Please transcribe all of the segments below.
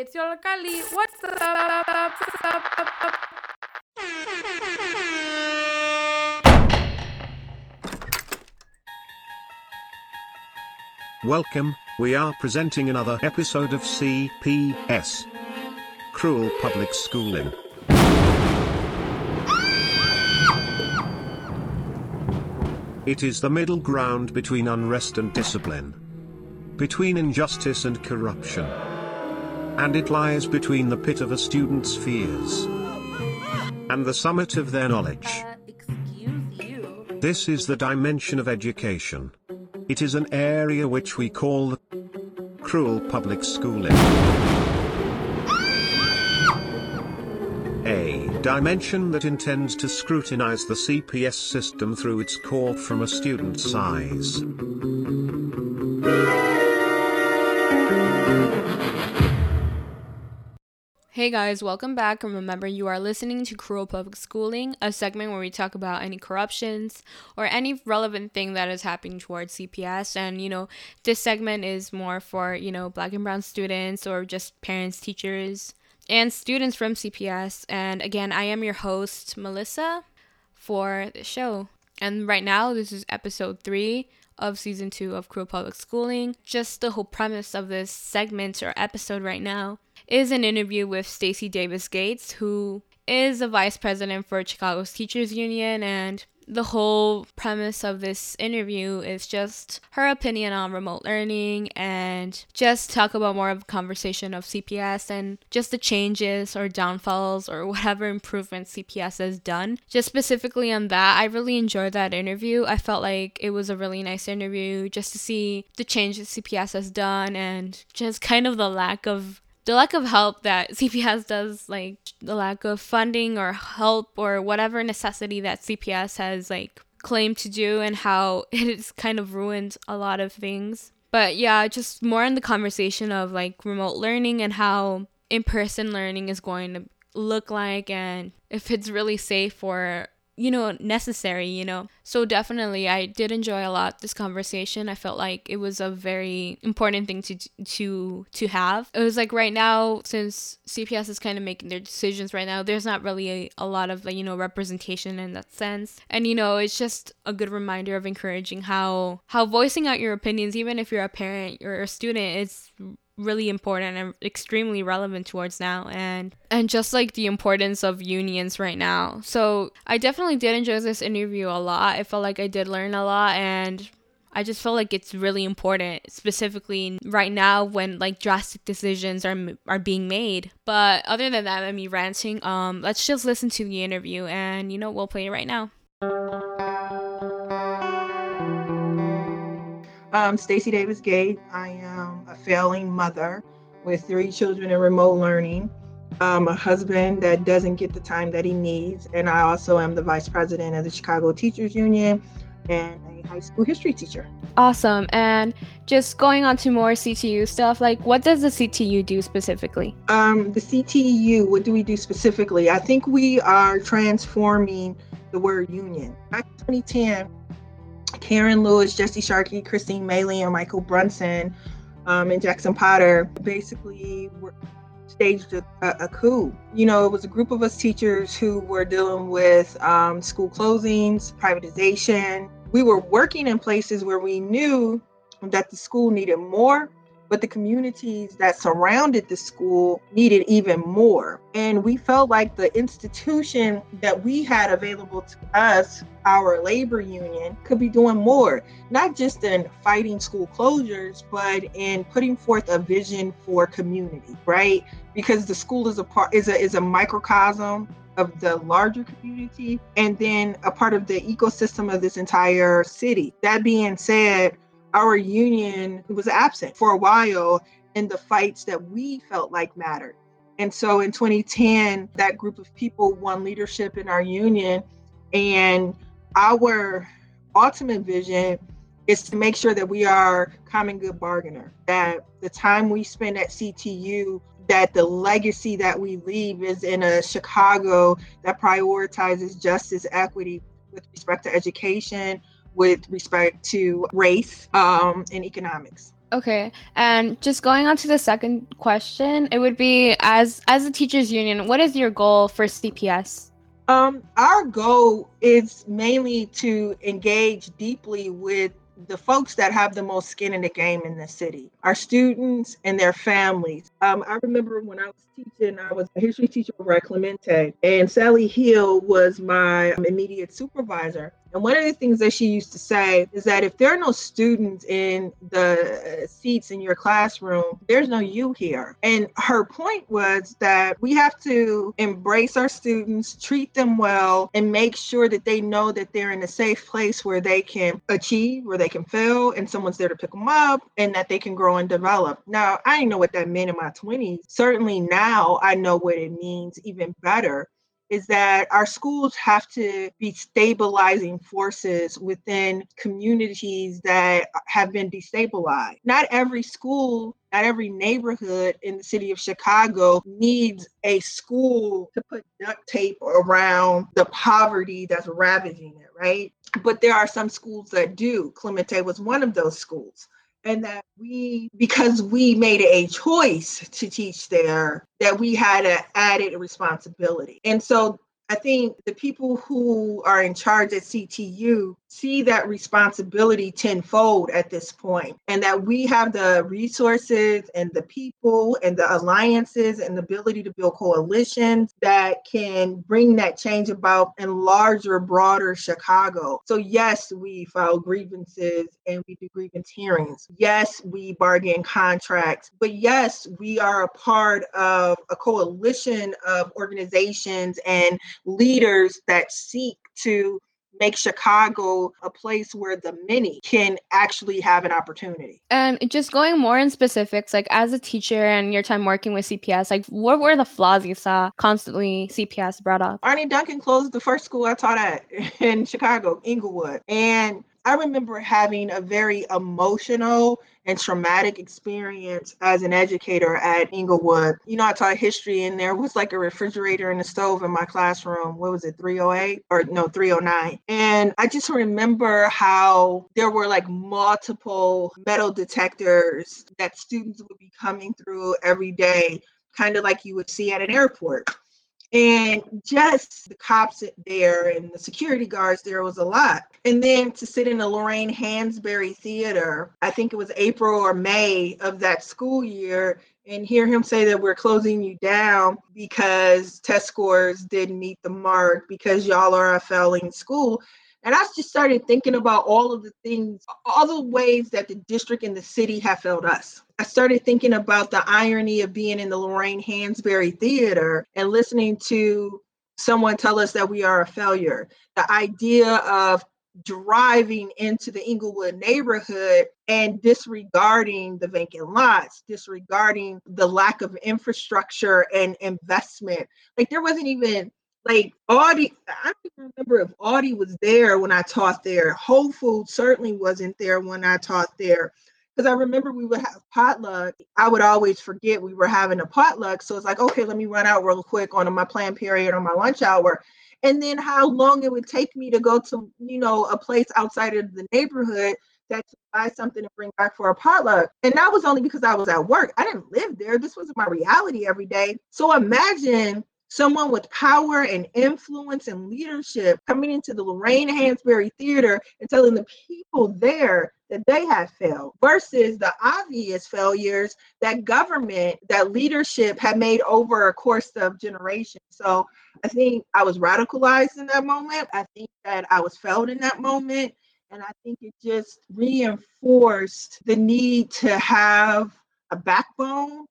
It's your Kali. What's up? Welcome, we are presenting another episode of CPS Cruel Public Schooling. It is the middle ground between unrest and discipline, between injustice and corruption. And it lies between the pit of a student's fears and the summit of their knowledge. This is the dimension of education. It is an area which we call the cruel public schooling. A dimension that intends to scrutinize the CPS system through its core from a student's eyes. Hey guys, welcome back. And remember, you are listening to Cruel Public Schooling, a segment where we talk about any corruptions or any relevant thing that is happening towards CPS. And, you know, this segment is more for, you know, black and brown students or just parents, teachers, and students from CPS. And again, I am your host, Melissa, for the show. And right now, this is episode three of season two of Cruel Public Schooling. Just the whole premise of this segment or episode right now is an interview with Stacy Davis Gates, who is a vice president for Chicago's Teachers Union. And the whole premise of this interview is just her opinion on remote learning and just talk about more of a conversation of CPS and just the changes or downfalls or whatever improvements CPS has done. Just specifically on that, I really enjoyed that interview. I felt like it was a really nice interview just to see the changes CPS has done and just kind of the lack of the lack of help that CPS does, like the lack of funding or help or whatever necessity that CPS has like claimed to do, and how it has kind of ruined a lot of things. But yeah, just more in the conversation of like remote learning and how in person learning is going to look like, and if it's really safe or you know necessary you know? So definitely i did enjoy a lot this conversation. I felt like it was a very important thing to to to have. It was like right now since cps is kind of making their decisions right now there's not really a, a lot of like you know representation in that sense. And you know it's just a good reminder of encouraging how how voicing out your opinions even if you're a parent or a student it's really important and extremely relevant towards now and and just like the importance of unions right now. So I definitely did enjoy this interview a lot. I felt like I did learn a lot and I just feel like it's really important, specifically right now when like drastic decisions are are being made. But other than that, I me ranting. Um, let's just listen to the interview, and you know we'll play it right now. Um, Stacy Davis Gate. I am a failing mother with three children in remote learning, um, a husband that doesn't get the time that he needs, and I also am the vice president of the Chicago Teachers Union and a high school history teacher. Awesome. And just going on to more CTU stuff, like what does the CTU do specifically? Um, the CTU, what do we do specifically? I think we are transforming the word union. Back in 2010, Karen Lewis, Jesse Sharkey, Kristine Mayle, and Michael Brunson um, and Jackson Potter basically were staged a, a, coup. You know, it was a group of us teachers who were dealing with um, school closings, privatization. We were working in places where we knew that the school needed more but the communities that surrounded the school needed even more. And we felt like the institution that we had available to us, our labor union, could be doing more, not just in fighting school closures, but in putting forth a vision for community, right? Because the school is a part is a is a microcosm of the larger community and then a part of the ecosystem of this entire city. That being said, our union was absent for a while in the fights that we felt like mattered. And so in 2010, that group of people won leadership in our union. And our ultimate vision is to make sure that we are common good bargainer, that the time we spend at CTU, that the legacy that we leave is in a Chicago that prioritizes justice, equity with respect to education, with respect to race um, and economics. Okay. And just going on to the second question, it would be as as a teachers union, what is your goal for CPS? Um, our goal is mainly to engage deeply with the folks that have the most skin in the game in the city, our students and their families. Um, I remember when I was teaching, I was a history teacher over at Clemente, and Sally Hill was my immediate supervisor. And one of the things that she used to say is that if there are no students in the uh, seats in your classroom, there's no you here. And her point was that we have to embrace our students, treat them well, and make sure that they know that they're in a safe place where they can achieve, where they can fail, and someone's there to pick them up, and that they can grow and develop. Now, I didn't know what that meant in my 20s. Certainly now I know what it means even better is that our schools have to be stabilizing forces within communities that have been destabilized. Not every school, not every neighborhood in the city of Chicago needs a school to put duct tape around the poverty that's ravaging it, right? But there are some schools that do. Clemente was one of those schools and that we because we made a choice to teach there that we had an added responsibility. And so i think the people who are in charge at ctu see that responsibility tenfold at this point and that we have the resources and the people and the alliances and the ability to build coalitions that can bring that change about in larger broader chicago. So yes we file grievances and we do grievance hearings. Yes we bargain contracts. But yes we are a part of a coalition of organizations and leaders that seek to make Chicago a place where the many can actually have an opportunity. And just going more in specifics, like as a teacher and your time working with CPS, like what were the flaws you saw constantly CPS brought up? Arne Duncan closed the first school I taught at in Chicago, Englewood. And I remember having a very emotional and traumatic experience as an educator at Englewood. You know, I taught history and there was like a refrigerator and a stove in my classroom. What was it, 308 or no, 309? And I just remember how there were like multiple metal detectors that students would be coming through every day, kind of like you would see at an airport and just the cops there and the security guards there was a lot. And then to sit in the Lorraine Hansberry Theater, I think it was April or May of that school year, and hear him say that we're closing you down because test scores didn't meet the mark because y'all are a failing school. And I just started thinking about all of the things, all the ways that the district and the city have failed us. I started thinking about the irony of being in the Lorraine Hansberry Theater and listening to someone tell us that we are a failure. The idea of driving into the Englewood neighborhood and disregarding the vacant lots, disregarding the lack of infrastructure and investment. Like there wasn't even like Aldi, I don't remember if Aldi was there when I taught there. Whole Foods certainly wasn't there when I taught there. Because I remember we would have potluck. I would always forget we were having a potluck. So it's like, okay, let me run out real quick on my planned period or my lunch hour. And then how long it would take me to go to, you know, a place outside of the neighborhood that to buy something to bring back for a potluck. And that was only because I was at work. I didn't live there. This was my reality every day. So imagine someone with power and influence and leadership coming into the Lorraine Hansberry Theater and telling the people there that they have failed versus the obvious failures that government, that leadership had made over a course of generations. So I think I was radicalized in that moment. I think that I was failed in that moment. And I think it just reinforced the need to have a backbone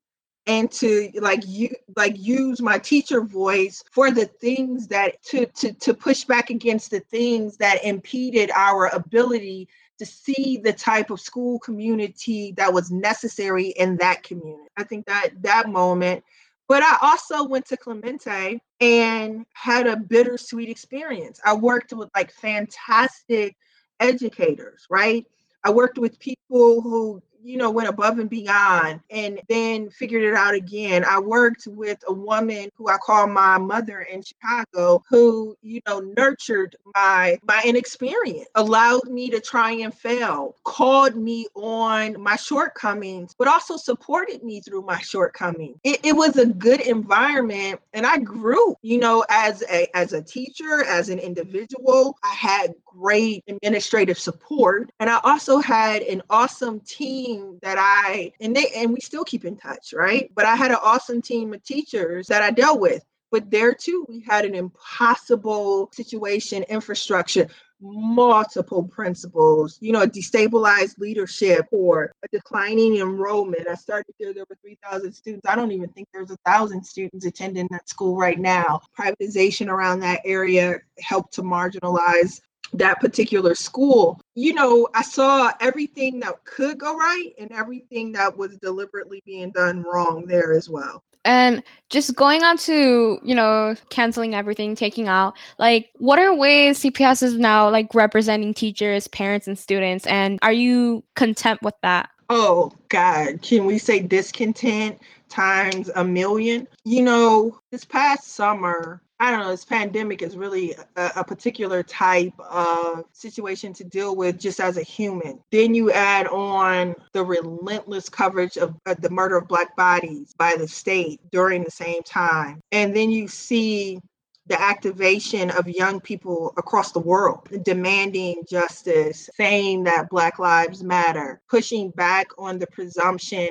and to like you like use my teacher voice for the things that to to to push back against the things that impeded our ability to see the type of school community that was necessary in that community. I think that that moment but I also went to Clemente and had a bittersweet experience. I worked with like fantastic educators, right? I worked with people who you know, went above and beyond and then figured it out again. I worked with a woman who I call my mother in Chicago who, you know, nurtured my my inexperience, allowed me to try and fail, called me on my shortcomings, but also supported me through my shortcomings. It, it was a good environment and I grew, you know, as a as a teacher, as an individual. I had great administrative support. And I also had an awesome team that I and they and we still keep in touch, right? But I had an awesome team of teachers that I dealt with. But there too, we had an impossible situation, infrastructure, multiple principals, you know, destabilized leadership or a declining enrollment. I started there, there were 3,000 students. I don't even think there's a thousand students attending that school right now. Privatization around that area helped to marginalize that particular school, you know, I saw everything that could go right and everything that was deliberately being done wrong there as well. And just going on to, you know, canceling everything, taking out, like, what are ways CPS is now like representing teachers, parents, and students? And are you content with that? Oh, God. Can we say discontent times a million? You know, this past summer, I don't know, this pandemic is really a, a, particular type of situation to deal with just as a human. Then you add on the relentless coverage of, of the murder of Black bodies by the state during the same time. And then you see the activation of young people across the world demanding justice, saying that Black Lives Matter, pushing back on the presumption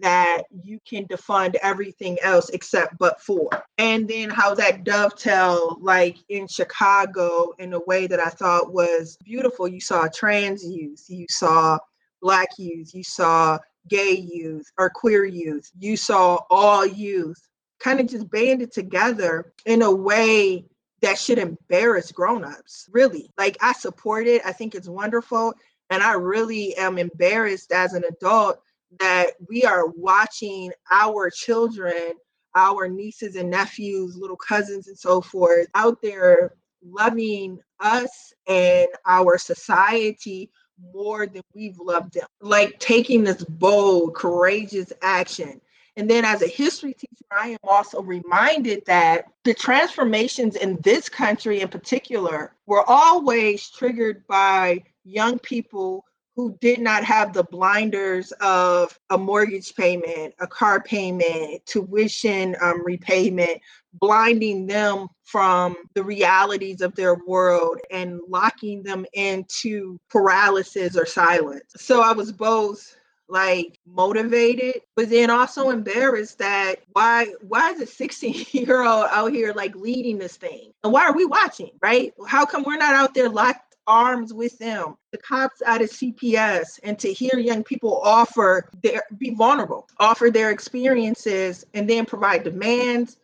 that you can defund everything else except but for. And then how that dovetail, like in Chicago, in a way that I thought was beautiful. You saw trans youth, you saw black youth, you saw gay youth or queer youth, you saw all youth kind of just banded together in a way that should embarrass grown-ups really like i support it i think it's wonderful and i really am embarrassed as an adult that we are watching our children, our nieces and nephews, little cousins, and so forth out there loving us and our society more than we've loved them. Like taking this bold, courageous action. And then as a history teacher, I am also reminded that the transformations in this country in particular were always triggered by young people who did not have the blinders of a mortgage payment, a car payment, tuition um, repayment, blinding them from the realities of their world and locking them into paralysis or silence. So I was both like motivated but then also embarrassed that why why is a 16 year old out here like leading this thing and why are we watching right how come we're not out there locked arms with them, the cops out of CPS, and to hear young people offer their be vulnerable, offer their experiences, and then provide demands,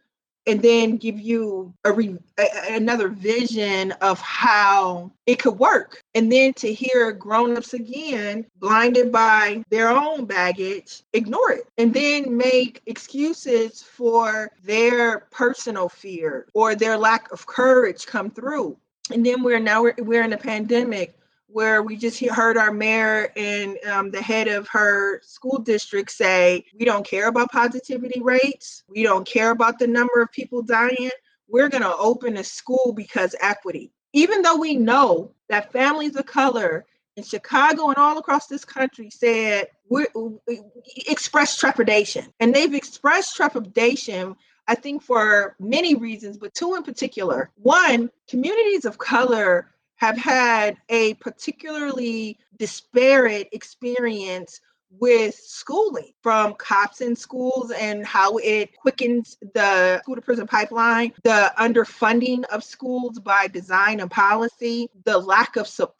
and then give you a, re, a, another vision of how it could work. And then to hear grown-ups again, blinded by their own baggage, ignore it. And then make excuses for their personal fear or their lack of courage come through and then we're now we're, we're in a pandemic where we just heard our mayor and um, the head of her school district say we don't care about positivity rates. We don't care about the number of people dying. We're going to open a school because equity. Even though we know that families of color in chicago and all across this country said we expressed trepidation. And they've expressed trepidation I think for many reasons, but two in particular. One, communities of color have had a particularly disparate experience with schooling from cops in schools and how it quickens the school to prison pipeline, the underfunding of schools by design and policy, the lack of support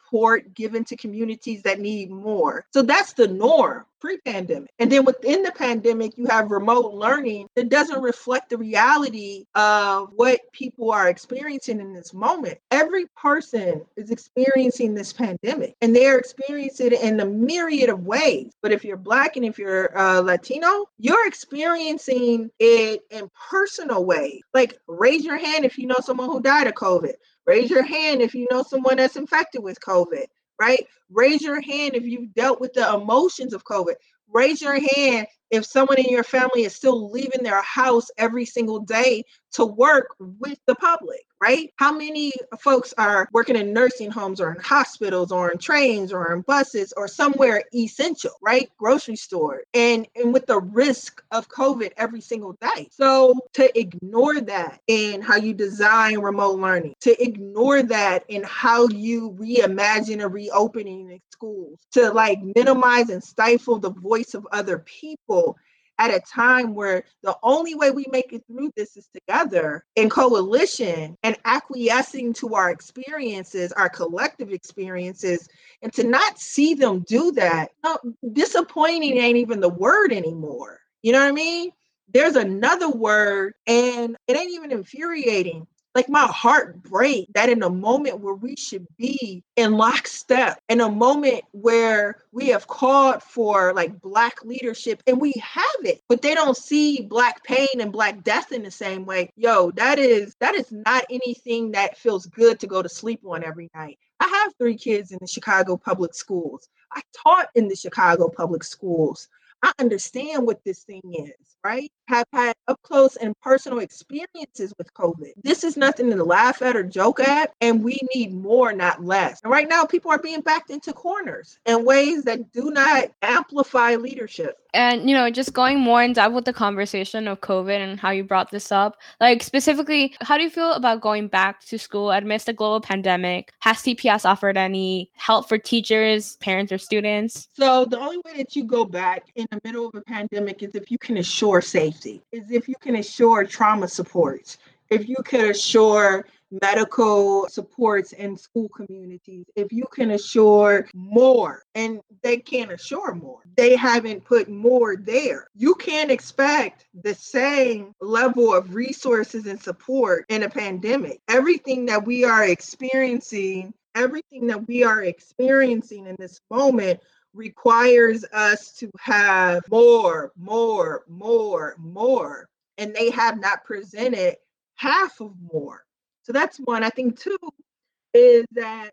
given to communities that need more. So that's the norm pre-pandemic. And then within the pandemic, you have remote learning that doesn't reflect the reality of what people are experiencing in this moment. Every person is experiencing this pandemic and they're experiencing it in a myriad of ways. But if you're black and if you're uh, Latino, you're experiencing it in personal ways. Like raise your hand if you know someone who died of COVID. Raise your hand if you know someone that's infected with COVID right? Raise your hand if you've dealt with the emotions of COVID. Raise your hand if someone in your family is still leaving their house every single day to work with the public, right? How many folks are working in nursing homes or in hospitals or in trains or in buses or somewhere essential, right? Grocery store and, and with the risk of COVID every single day. So to ignore that in how you design remote learning, to ignore that in how you reimagine a reopening in schools, to like minimize and stifle the voice of other people at a time where the only way we make it through this is together in coalition and acquiescing to our experiences, our collective experiences, and to not see them do that. No, disappointing ain't even the word anymore. You know what I mean? There's another word, and it ain't even infuriating like my heart break that in a moment where we should be in lockstep in a moment where we have called for like black leadership and we have it but they don't see black pain and black death in the same way. Yo that is that is not anything that feels good to go to sleep on every night. I have three kids in the chicago public schools. I taught in the chicago public schools. I understand what this thing is, right? Have had up close and personal experiences with COVID. This is nothing to laugh at or joke at, and we need more, not less. And right now, people are being backed into corners in ways that do not amplify leadership and you know just going more in depth with the conversation of covid and how you brought this up like specifically how do you feel about going back to school amidst the global pandemic has cps offered any help for teachers parents or students so the only way that you go back in the middle of a pandemic is if you can assure safety is if you can assure trauma support, if you can assure medical supports in school communities, if you can assure more, and they can't assure more, they haven't put more there. You can't expect the same level of resources and support in a pandemic. Everything that we are experiencing, everything that we are experiencing in this moment requires us to have more, more, more, more. And they have not presented half of more. So that's one. I think two is that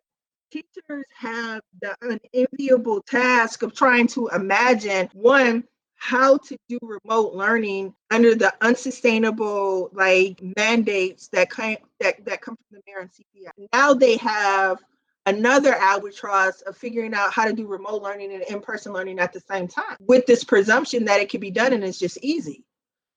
teachers have the unenviable task of trying to imagine one how to do remote learning under the unsustainable like mandates that come that, that come from the mayor and CPS. Now they have another albatross of figuring out how to do remote learning and in-person learning at the same time with this presumption that it can be done and it's just easy.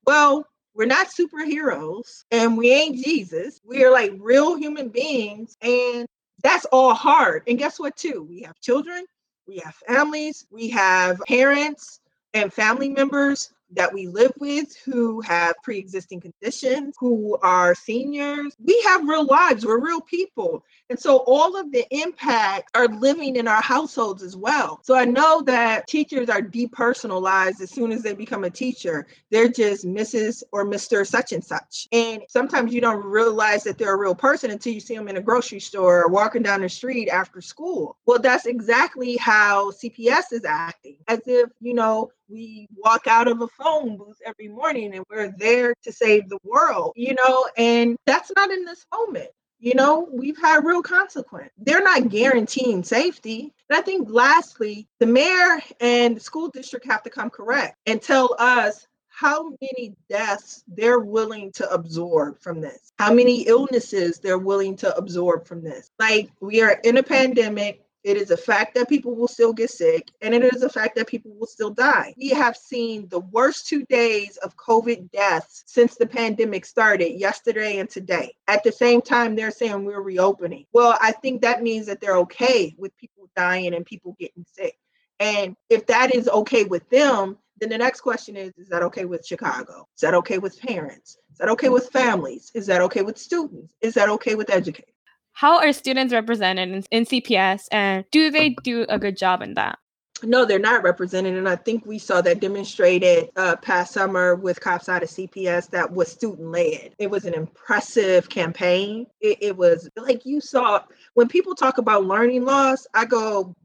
Well, we're not superheroes and we ain't Jesus. We are like real human beings. And that's all hard. And guess what, too? We have children, we have families, we have parents and family members that we live with who have pre-existing conditions, who are seniors. We have real lives, we're real people. And so all of the impact are living in our households as well. So I know that teachers are depersonalized as soon as they become a teacher. They're just Mrs. or Mr. such and such. And sometimes you don't realize that they're a real person until you see them in a grocery store or walking down the street after school. Well, that's exactly how CPS is acting, as if, you know, we walk out of a phone booth every morning and we're there to save the world, you know, and that's not in this moment. You know, we've had real consequence. They're not guaranteeing safety. And I think lastly, the mayor and the school district have to come correct and tell us how many deaths they're willing to absorb from this, how many illnesses they're willing to absorb from this. Like, we are in a pandemic, it is a fact that people will still get sick, and it is a fact that people will still die. We have seen the worst two days of COVID deaths since the pandemic started, yesterday and today. At the same time, they're saying we're reopening. Well, I think that means that they're okay with people dying and people getting sick. And if that is okay with them, then the next question is Is that okay with Chicago? Is that okay with parents? Is that okay with families? Is that okay with students? Is that okay with educators? How are students represented in, in CPS and do they do a good job in that? No, they're not represented. And I think we saw that demonstrated uh, past summer with Cops Out of CPS that was student led. It was an impressive campaign. It, it, was like you saw when people talk about learning loss, I go,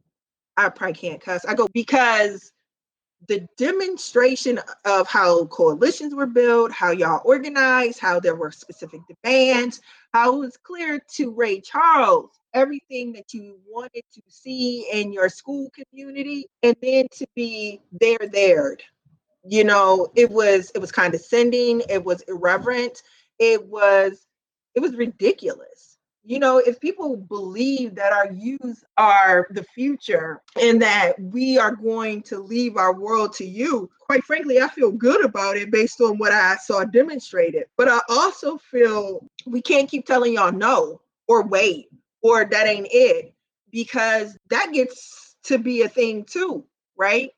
I probably can't cuss. I go, because the demonstration of how coalitions were built, how y'all organized, how there were specific demands, how it was clear to Ray Charles everything that you wanted to see in your school community, and then to be there, there. You know, it was it was condescending, it was irreverent, it was it was ridiculous you know, if people believe that our youth are the future and that we are going to leave our world to you, quite frankly, I feel good about it based on what I saw demonstrated. But I also feel we can't keep telling y'all no or wait or that ain't it because that gets to be a thing too, right?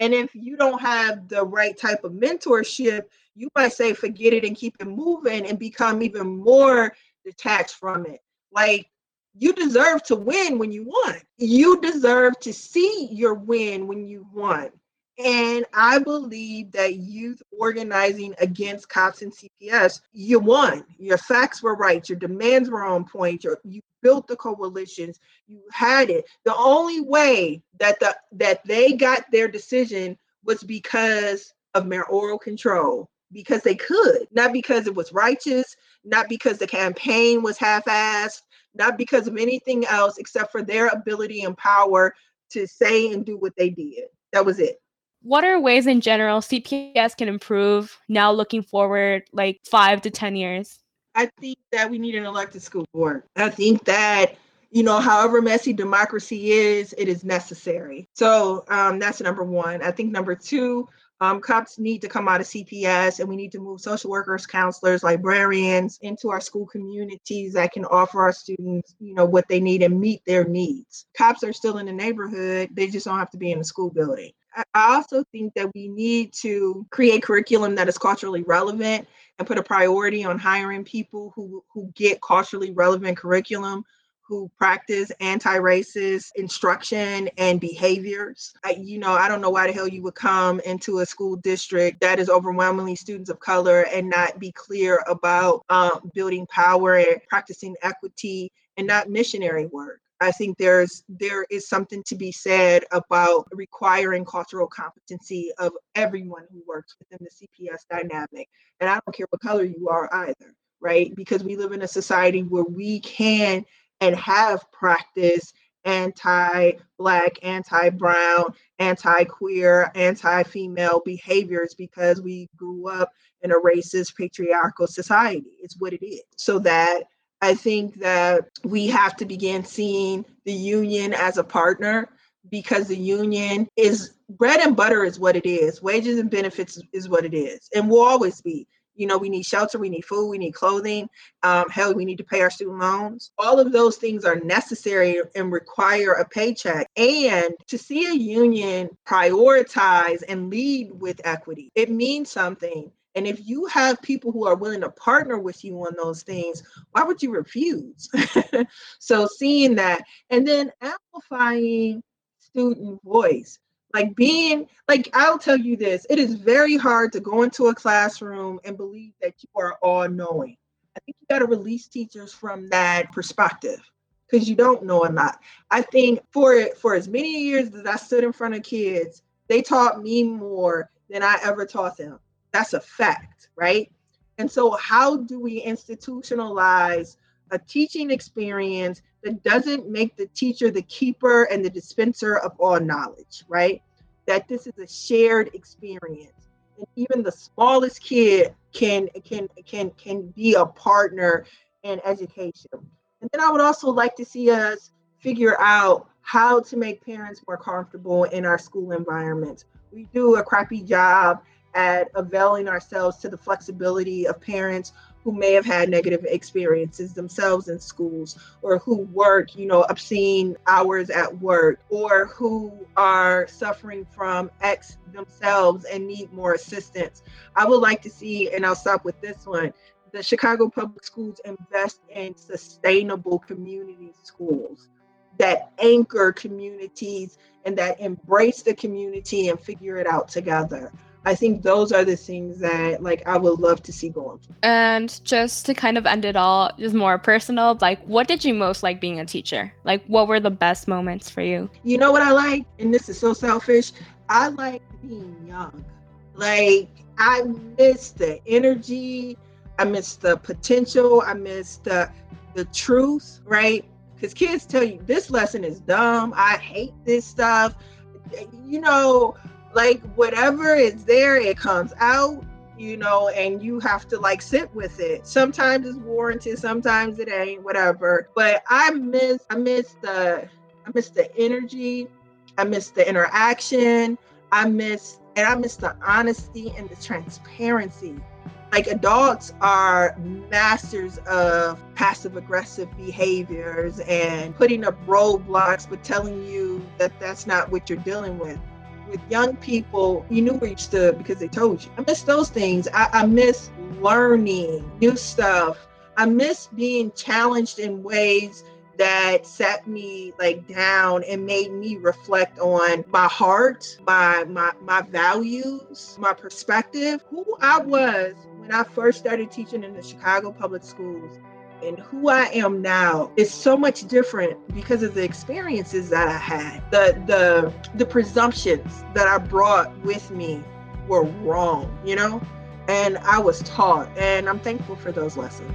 And if you don't have the right type of mentorship, you might say forget it and keep it moving and become even more detached from it. Like you deserve to win when you won. You deserve to see your win when you won. And I believe that youth organizing against cops and CPS, you won. Your facts were right. Your demands were on point. Your, you built the coalitions. You had it. The only way that the that they got their decision was because of mayoral control, because they could, not because it was righteous, not because the campaign was half-assed, not because of anything else except for their ability and power to say and do what they did. That was it. What are ways in general CPS can improve now looking forward like five to 10 years? I think that we need an elected school board. I think that, you know, however messy democracy is, it is necessary. So um, that's number one. I think number two, um, cops need to come out of CPS and we need to move social workers, counselors, librarians into our school communities that can offer our students, you know, what they need and meet their needs. Cops are still in the neighborhood, they just don't have to be in the school building. I also think that we need to create curriculum that is culturally relevant and put a priority on hiring people who, who get culturally relevant curriculum who practice anti-racist instruction and behaviors. I, you know, I don't know why the hell you would come into a school district that is overwhelmingly students of color and not be clear about uh, building power and practicing equity and not missionary work. I think there's there is something to be said about requiring cultural competency of everyone who works within the CPS dynamic. And I don't care what color you are either, right? Because we live in a society where we can and have practiced anti-black, anti-brown, anti-queer, anti-female behaviors because we grew up in a racist patriarchal society. It's what it is. So that I think that we have to begin seeing the union as a partner because the union is bread and butter is what it is. Wages and benefits is what it is and will always be. You know, we need shelter, we need food, we need clothing. Um, hell, we need to pay our student loans. All of those things are necessary and require a paycheck. And to see a union prioritize and lead with equity, it means something and if you have people who are willing to partner with you on those things, why would you refuse? so seeing that and then amplifying student voice. Like being like I'll tell you this, it is very hard to go into a classroom and believe that you are all knowing. I think you got to release teachers from that perspective because you don't know a lot. I think for it, for as many years that I stood in front of kids, they taught me more than I ever taught them. That's a fact, right? And so, how do we institutionalize a teaching experience that doesn't make the teacher the keeper and the dispenser of all knowledge, right? That this is a shared experience. And even the smallest kid can can can can be a partner in education. And then I would also like to see us figure out how to make parents more comfortable in our school environments. We do a crappy job at availing ourselves to the flexibility of parents who may have had negative experiences themselves in schools or who work, you know, obscene hours at work or who are suffering from X themselves and need more assistance. I would like to see, and I'll stop with this one, the Chicago Public Schools invest in sustainable community schools that anchor communities and that embrace the community and figure it out together. I think those are the things that like I would love to see going. And just to kind of end it all, just more personal, like what did you most like being a teacher? Like what were the best moments for you? You know what I like? And this is so selfish. I like being young. Like I miss the energy, I miss the potential, I miss the the truth, right? Because kids tell you this lesson is dumb. I hate this stuff. You know, like whatever is there, it comes out, you know, and you have to like sit with it. Sometimes it's warranted, sometimes it ain't, whatever. But I miss I miss the I miss the energy, I miss the interaction, I miss and I miss the honesty and the transparency. Like adults are masters of passive aggressive behaviors and putting up roadblocks, but telling you that that's not what you're dealing with. With young people, you knew where you stood because they told you. I miss those things. I, I miss learning new stuff. I miss being challenged in ways that set me like down and made me reflect on my heart, my my my values, my perspective, who I was when I first started teaching in the Chicago public schools and who I am now is so much different because of the experiences that I had. The the the presumptions that I brought with me were wrong, you know? And I was taught and I'm thankful for those lessons.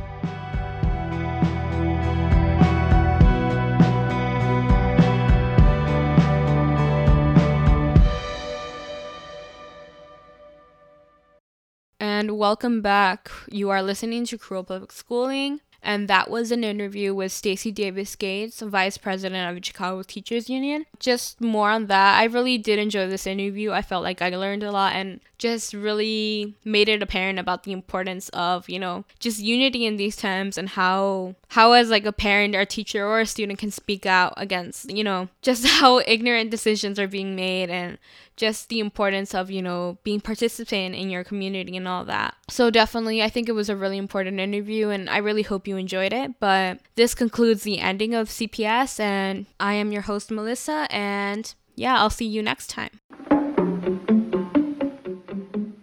And welcome back. You are listening to Cruel Public Schooling, and that was an interview with Stacy Davis Gates, Vice President of the Chicago Teachers Union. Just more on that. I really did enjoy this interview. I felt like I learned a lot and just really made it apparent about the importance of, you know, just unity in these times and how how as like a parent or a teacher or a student can speak out against, you know, just how ignorant decisions are being made and just the importance of, you know, being participant in your community and all that. So definitely I think it was a really important interview and I really hope you enjoyed it. But this concludes the ending of CPS and I am your host Melissa and yeah, I'll see you next time.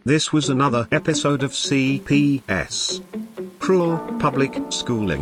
This was another episode of CPS. Cruel Public Schooling.